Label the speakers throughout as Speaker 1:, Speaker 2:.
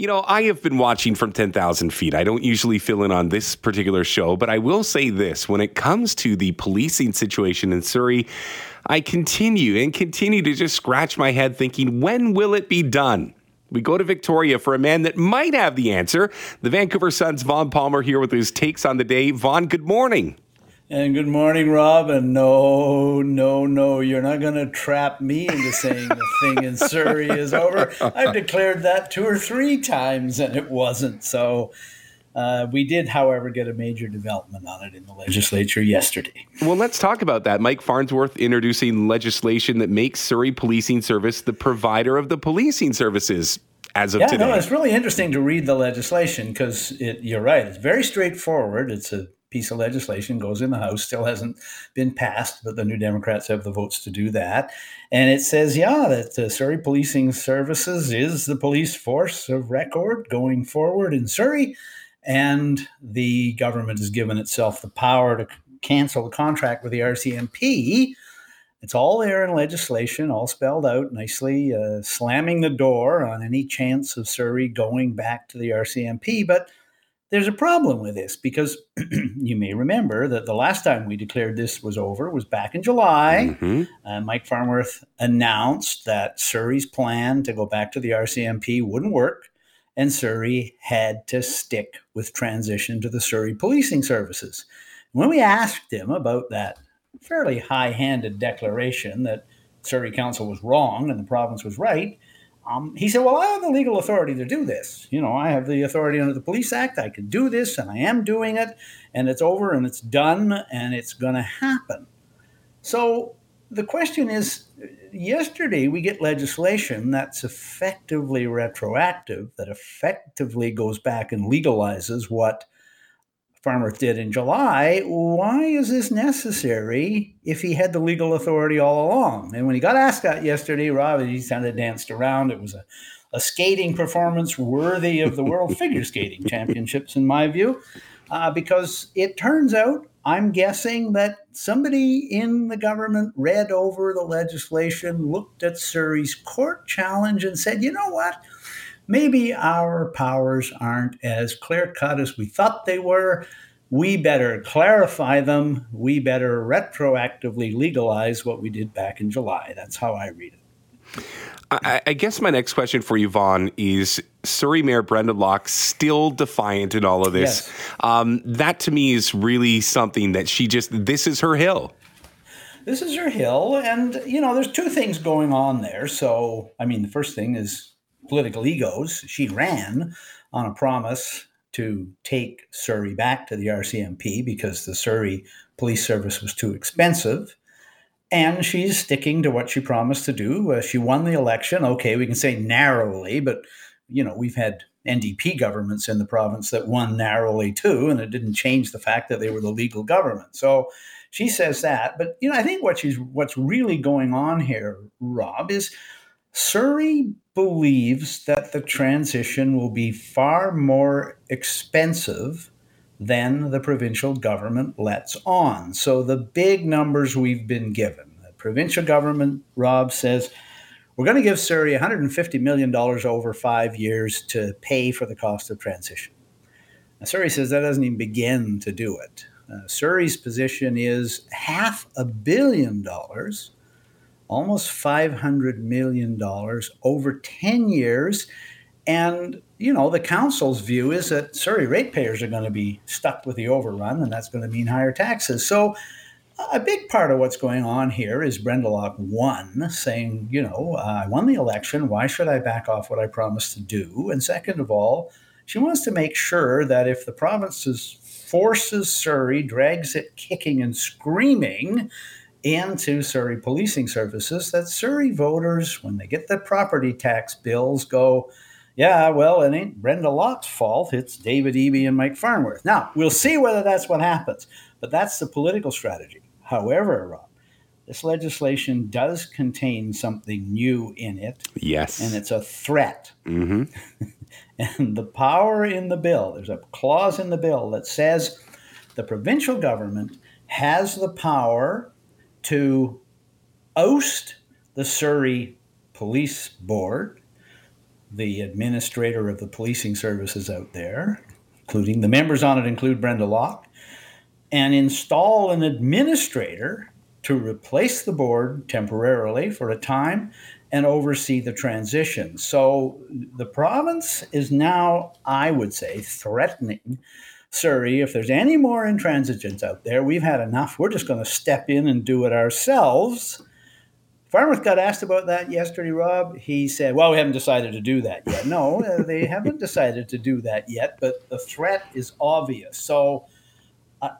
Speaker 1: You know, I have been watching from 10,000 feet. I don't usually fill in on this particular show, but I will say this when it comes to the policing situation in Surrey, I continue and continue to just scratch my head thinking, when will it be done? We go to Victoria for a man that might have the answer. The Vancouver Sun's Vaughn Palmer here with his takes on the day. Vaughn, good morning.
Speaker 2: And good morning, Rob. And no, no, no, you're not going to trap me into saying the thing in Surrey is over. I've declared that two or three times and it wasn't. So uh, we did, however, get a major development on it in the legislature yesterday.
Speaker 1: Well, let's talk about that. Mike Farnworth introducing legislation that makes Surrey Policing Service the provider of the policing services as of
Speaker 2: yeah,
Speaker 1: today.
Speaker 2: no, it's really interesting to read the legislation because you're right. It's very straightforward. It's a piece of legislation goes in the House, still hasn't been passed, but the New Democrats have the votes to do that. And it says, yeah, that uh, Surrey Policing Services is the police force of record going forward in Surrey. And the government has given itself the power to cancel the contract with the RCMP. It's all there in legislation, all spelled out nicely, uh, slamming the door on any chance of Surrey going back to the RCMP. But there's a problem with this because you may remember that the last time we declared this was over was back in July. Mm-hmm. Uh, Mike Farnworth announced that Surrey's plan to go back to the RCMP wouldn't work, and Surrey had to stick with transition to the Surrey Policing Services. When we asked him about that fairly high handed declaration that Surrey Council was wrong and the province was right, um, he said, Well, I have the legal authority to do this. You know, I have the authority under the Police Act. I can do this, and I am doing it, and it's over and it's done, and it's going to happen. So the question is yesterday we get legislation that's effectively retroactive, that effectively goes back and legalizes what Farnworth did in July, why is this necessary if he had the legal authority all along? And when he got asked that yesterday, Rob, he kind of danced around. It was a, a skating performance worthy of the World Figure Skating Championships, in my view, uh, because it turns out, I'm guessing, that somebody in the government read over the legislation, looked at Surrey's court challenge, and said, you know what? Maybe our powers aren't as clear cut as we thought they were. We better clarify them. We better retroactively legalize what we did back in July. That's how I read it.
Speaker 1: I, I guess my next question for you, Vaughn, is Surrey Mayor Brenda Locke still defiant in all of this?
Speaker 2: Yes.
Speaker 1: Um, that to me is really something that she just, this is her hill
Speaker 2: this is her hill and you know there's two things going on there so i mean the first thing is political egos, she ran on a promise to take Surrey back to the RCMP because the Surrey police service was too expensive. And she's sticking to what she promised to do. Uh, she won the election. Okay, we can say narrowly, but you know we've had NDP governments in the province that won narrowly too, and it didn't change the fact that they were the legal government. So she says that. But you know, I think what she's what's really going on here, Rob, is Surrey believes that the transition will be far more expensive than the provincial government lets on. So the big numbers we've been given, the provincial government, Rob says, we're going to give Surrey $150 million over five years to pay for the cost of transition. Now, Surrey says that doesn't even begin to do it. Uh, Surrey's position is half a billion dollars almost $500 million over 10 years. And, you know, the council's view is that Surrey ratepayers are going to be stuck with the overrun, and that's going to mean higher taxes. So, a big part of what's going on here is Brenda Locke won, saying, you know, uh, I won the election. Why should I back off what I promised to do? And second of all, she wants to make sure that if the province forces Surrey, drags it kicking and screaming, into Surrey policing services that Surrey voters, when they get their property tax bills, go, yeah, well, it ain't Brenda Locke's fault. It's David Eby and Mike Farnworth. Now, we'll see whether that's what happens, but that's the political strategy. However, Rob, this legislation does contain something new in it.
Speaker 1: Yes.
Speaker 2: And it's a threat.
Speaker 1: Mm-hmm.
Speaker 2: and the power in the bill, there's a clause in the bill that says the provincial government has the power to oust the Surrey Police Board, the administrator of the policing services out there, including the members on it include Brenda Locke, and install an administrator to replace the board temporarily for a time and oversee the transition. So the province is now, I would say, threatening Surrey. If there's any more intransigence out there, we've had enough. We're just going to step in and do it ourselves. Farnworth got asked about that yesterday, Rob. He said, Well, we haven't decided to do that yet. No, uh, they haven't decided to do that yet, but the threat is obvious. So, uh,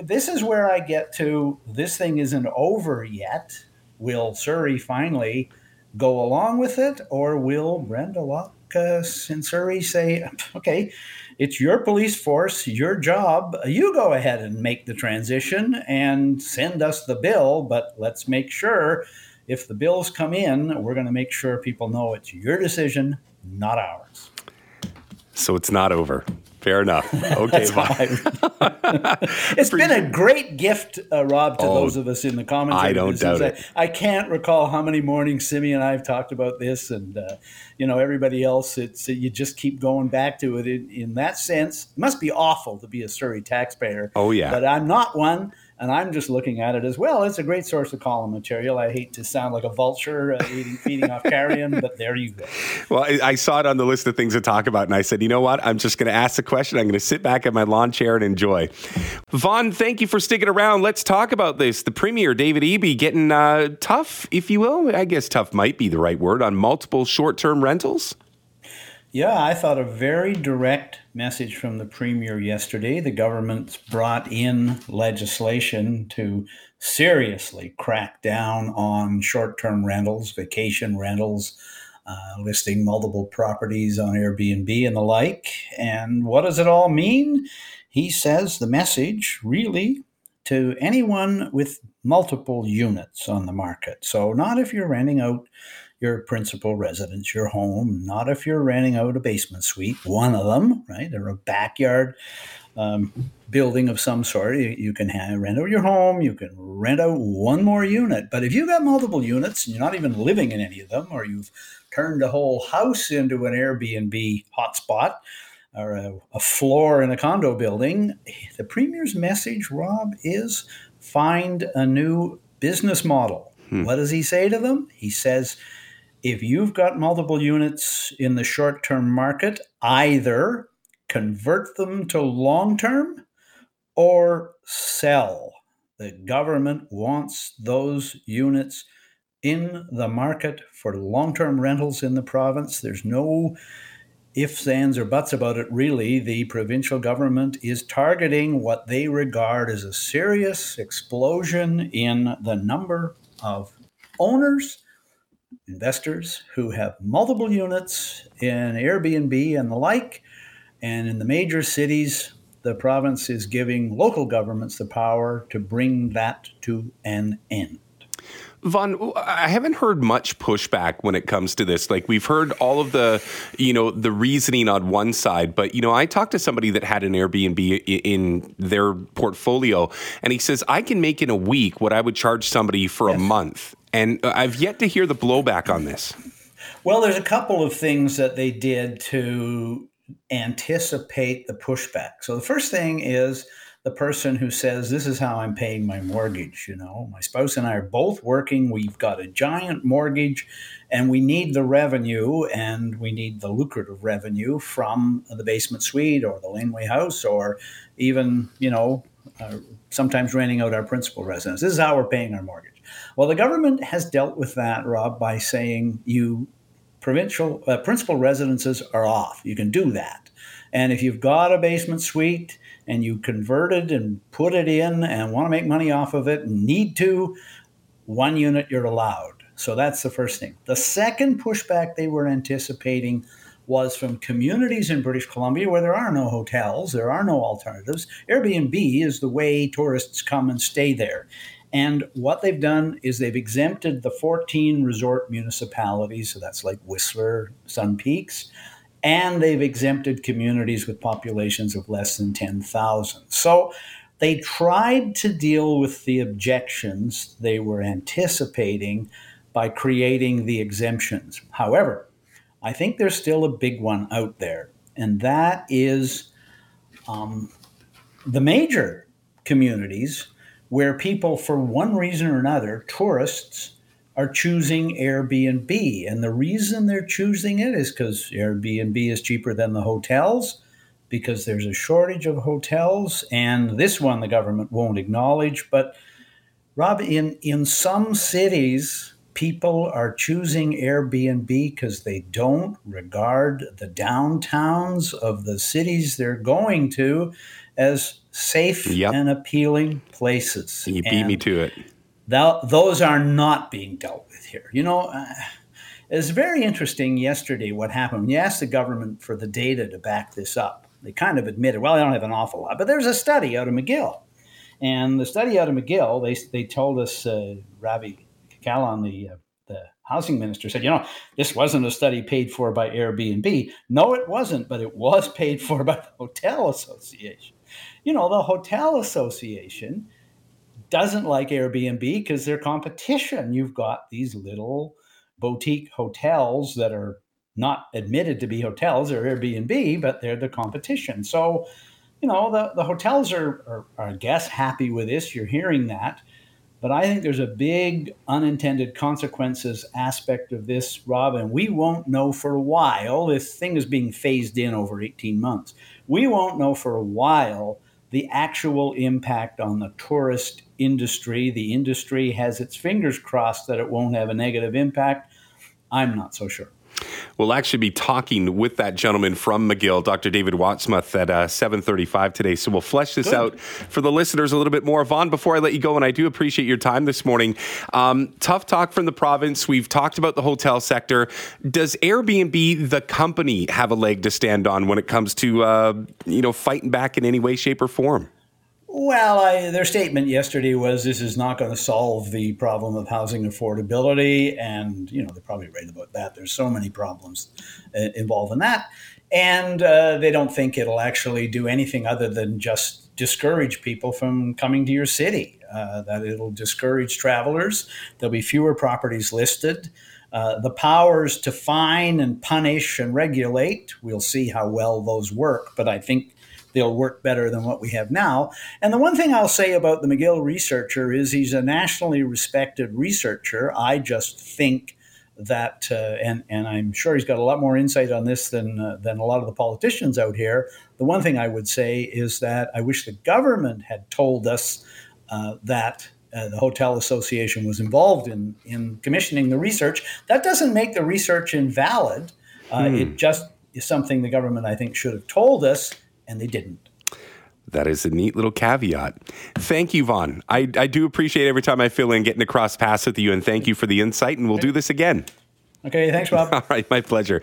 Speaker 2: this is where I get to this thing isn't over yet. Will Surrey finally go along with it, or will Brenda Locke uh, in Surrey say, okay, it's your police force, your job, you go ahead and make the transition and send us the bill, but let's make sure if the bills come in, we're going to make sure people know it's your decision, not ours.
Speaker 1: So it's not over. Fair enough. Okay, fine.
Speaker 2: it's been a great gift, uh, Rob, to oh, those of us in the comments.
Speaker 1: I don't doubt it.
Speaker 2: I, I, can't recall how many mornings Simi and I have talked about this, and uh, you know everybody else. It's you just keep going back to it. In, in that sense, it must be awful to be a Surrey taxpayer.
Speaker 1: Oh yeah,
Speaker 2: but I'm not one and I'm just looking at it as well. It's a great source of column material. I hate to sound like a vulture uh, eating, feeding off carrion, but there you go.
Speaker 1: Well, I, I, saw it on the list of things to talk about, and I said, you know what? I'm just going to ask the question. I'm going to sit back at my lawn chair and enjoy. Vaughn, thank you for sticking around. Let's talk about this. The Premier, David Eby, getting uh, tough, if you will. I guess tough might be the right word on multiple short term rentals.
Speaker 2: Yeah, I thought a very direct message from the Premier yesterday. The government's brought in legislation to seriously crack down on short term rentals, vacation rentals, uh, listing multiple properties on Airbnb and the like. And what does it all mean? He says the message really to anyone with multiple units on the market. So, not if you're renting out your principal residence, your home, not if you're renting out a basement suite, one of them, right, or a backyard um, building of some sort. You, you can have, rent out your home, you can rent out one more unit. But if you've got multiple units and you're not even living in any of them, or you've turned a whole house into an Airbnb hotspot, or a, a floor in a condo building, the Premier's message, Rob, is find a new business model. Hmm. What does he say to them? He says, if you've got multiple units in the short term market, either convert them to long term or sell. The government wants those units in the market for long term rentals in the province. There's no ifs, ands, or buts about it, really. The provincial government is targeting what they regard as a serious explosion in the number of owners investors who have multiple units in Airbnb and the like. And in the major cities, the province is giving local governments the power to bring that to an end.
Speaker 1: Vaughn, I haven't heard much pushback when it comes to this. Like we've heard all of the, you know, the reasoning on one side, but you know, I talked to somebody that had an Airbnb in their portfolio, and he says I can make in a week what I would charge somebody for yes. a month, and I've yet to hear the blowback on this.
Speaker 2: Well, there's a couple of things that they did to anticipate the pushback. So the first thing is the person who says, This is how I'm paying my mortgage. You know, my spouse and I are both working. We've got a giant mortgage and we need the revenue and we need the lucrative revenue from the basement suite or the laneway house or even, you know, uh, sometimes renting out our principal residence. This is how we're paying our mortgage. Well, the government has dealt with that, Rob, by saying you provincial uh, principal residences are off. You can do that. And if you've got a basement suite and you convert it and put it in and want to make money off of it, need to, one unit you're allowed. So that's the first thing. The second pushback they were anticipating was from communities in British Columbia where there are no hotels, there are no alternatives. Airbnb is the way tourists come and stay there. And what they've done is they've exempted the 14 resort municipalities, so that's like Whistler, Sun Peaks, and they've exempted communities with populations of less than 10,000. So they tried to deal with the objections they were anticipating by creating the exemptions. However, I think there's still a big one out there, and that is um, the major communities where people, for one reason or another, tourists, are choosing Airbnb. And the reason they're choosing it is because Airbnb is cheaper than the hotels, because there's a shortage of hotels. And this one the government won't acknowledge. But, Rob, in, in some cities, people are choosing Airbnb because they don't regard the downtowns of the cities they're going to as safe yep. and appealing places.
Speaker 1: You beat and me to it.
Speaker 2: Those are not being dealt with here. You know, uh, it's very interesting yesterday what happened. You asked the government for the data to back this up, they kind of admitted, well, they don't have an awful lot, but there's a study out of McGill. And the study out of McGill, they, they told us, uh, Ravi Kahlon, the, uh, the housing minister, said, you know, this wasn't a study paid for by Airbnb. No, it wasn't, but it was paid for by the Hotel Association you know, the hotel association doesn't like Airbnb because they're competition. You've got these little boutique hotels that are not admitted to be hotels or Airbnb, but they're the competition. So, you know, the, the hotels are, are, are, I guess, happy with this. You're hearing that. But I think there's a big unintended consequences aspect of this, Rob, and we won't know for a while. This thing is being phased in over 18 months. We won't know for a while the actual impact on the tourist industry. The industry has its fingers crossed that it won't have a negative impact. I'm not so sure.
Speaker 1: We'll actually be talking with that gentleman from McGill, Dr. David Wachsmuth, at uh, 7:35 today. So we'll flesh this Good. out for the listeners a little bit more. Vaughn, before I let you go, and I do appreciate your time this morning. Um, tough talk from the province. We've talked about the hotel sector. Does Airbnb, the company, have a leg to stand on when it comes to uh, you know fighting back in any way, shape, or form?
Speaker 2: Well, I, their statement yesterday was this is not going to solve the problem of housing affordability, and you know they're probably right about that. There's so many problems uh, involved in that, and uh, they don't think it'll actually do anything other than just discourage people from coming to your city. Uh, that it'll discourage travelers. There'll be fewer properties listed. Uh, the powers to fine and punish and regulate, we'll see how well those work. But I think they'll work better than what we have now. And the one thing I'll say about the McGill researcher is he's a nationally respected researcher. I just think that, uh, and and I'm sure he's got a lot more insight on this than uh, than a lot of the politicians out here. The one thing I would say is that I wish the government had told us uh, that. Uh, the Hotel Association was involved in, in commissioning the research. That doesn't make the research invalid. Uh, hmm. It just is something the government, I think, should have told us and they didn't.
Speaker 1: That is a neat little caveat. Thank you, Vaughn. I, I do appreciate every time I fill in getting across paths with you, and thank you for the insight, and we'll do this again.
Speaker 2: Okay, thanks, Bob.
Speaker 1: All right, my pleasure.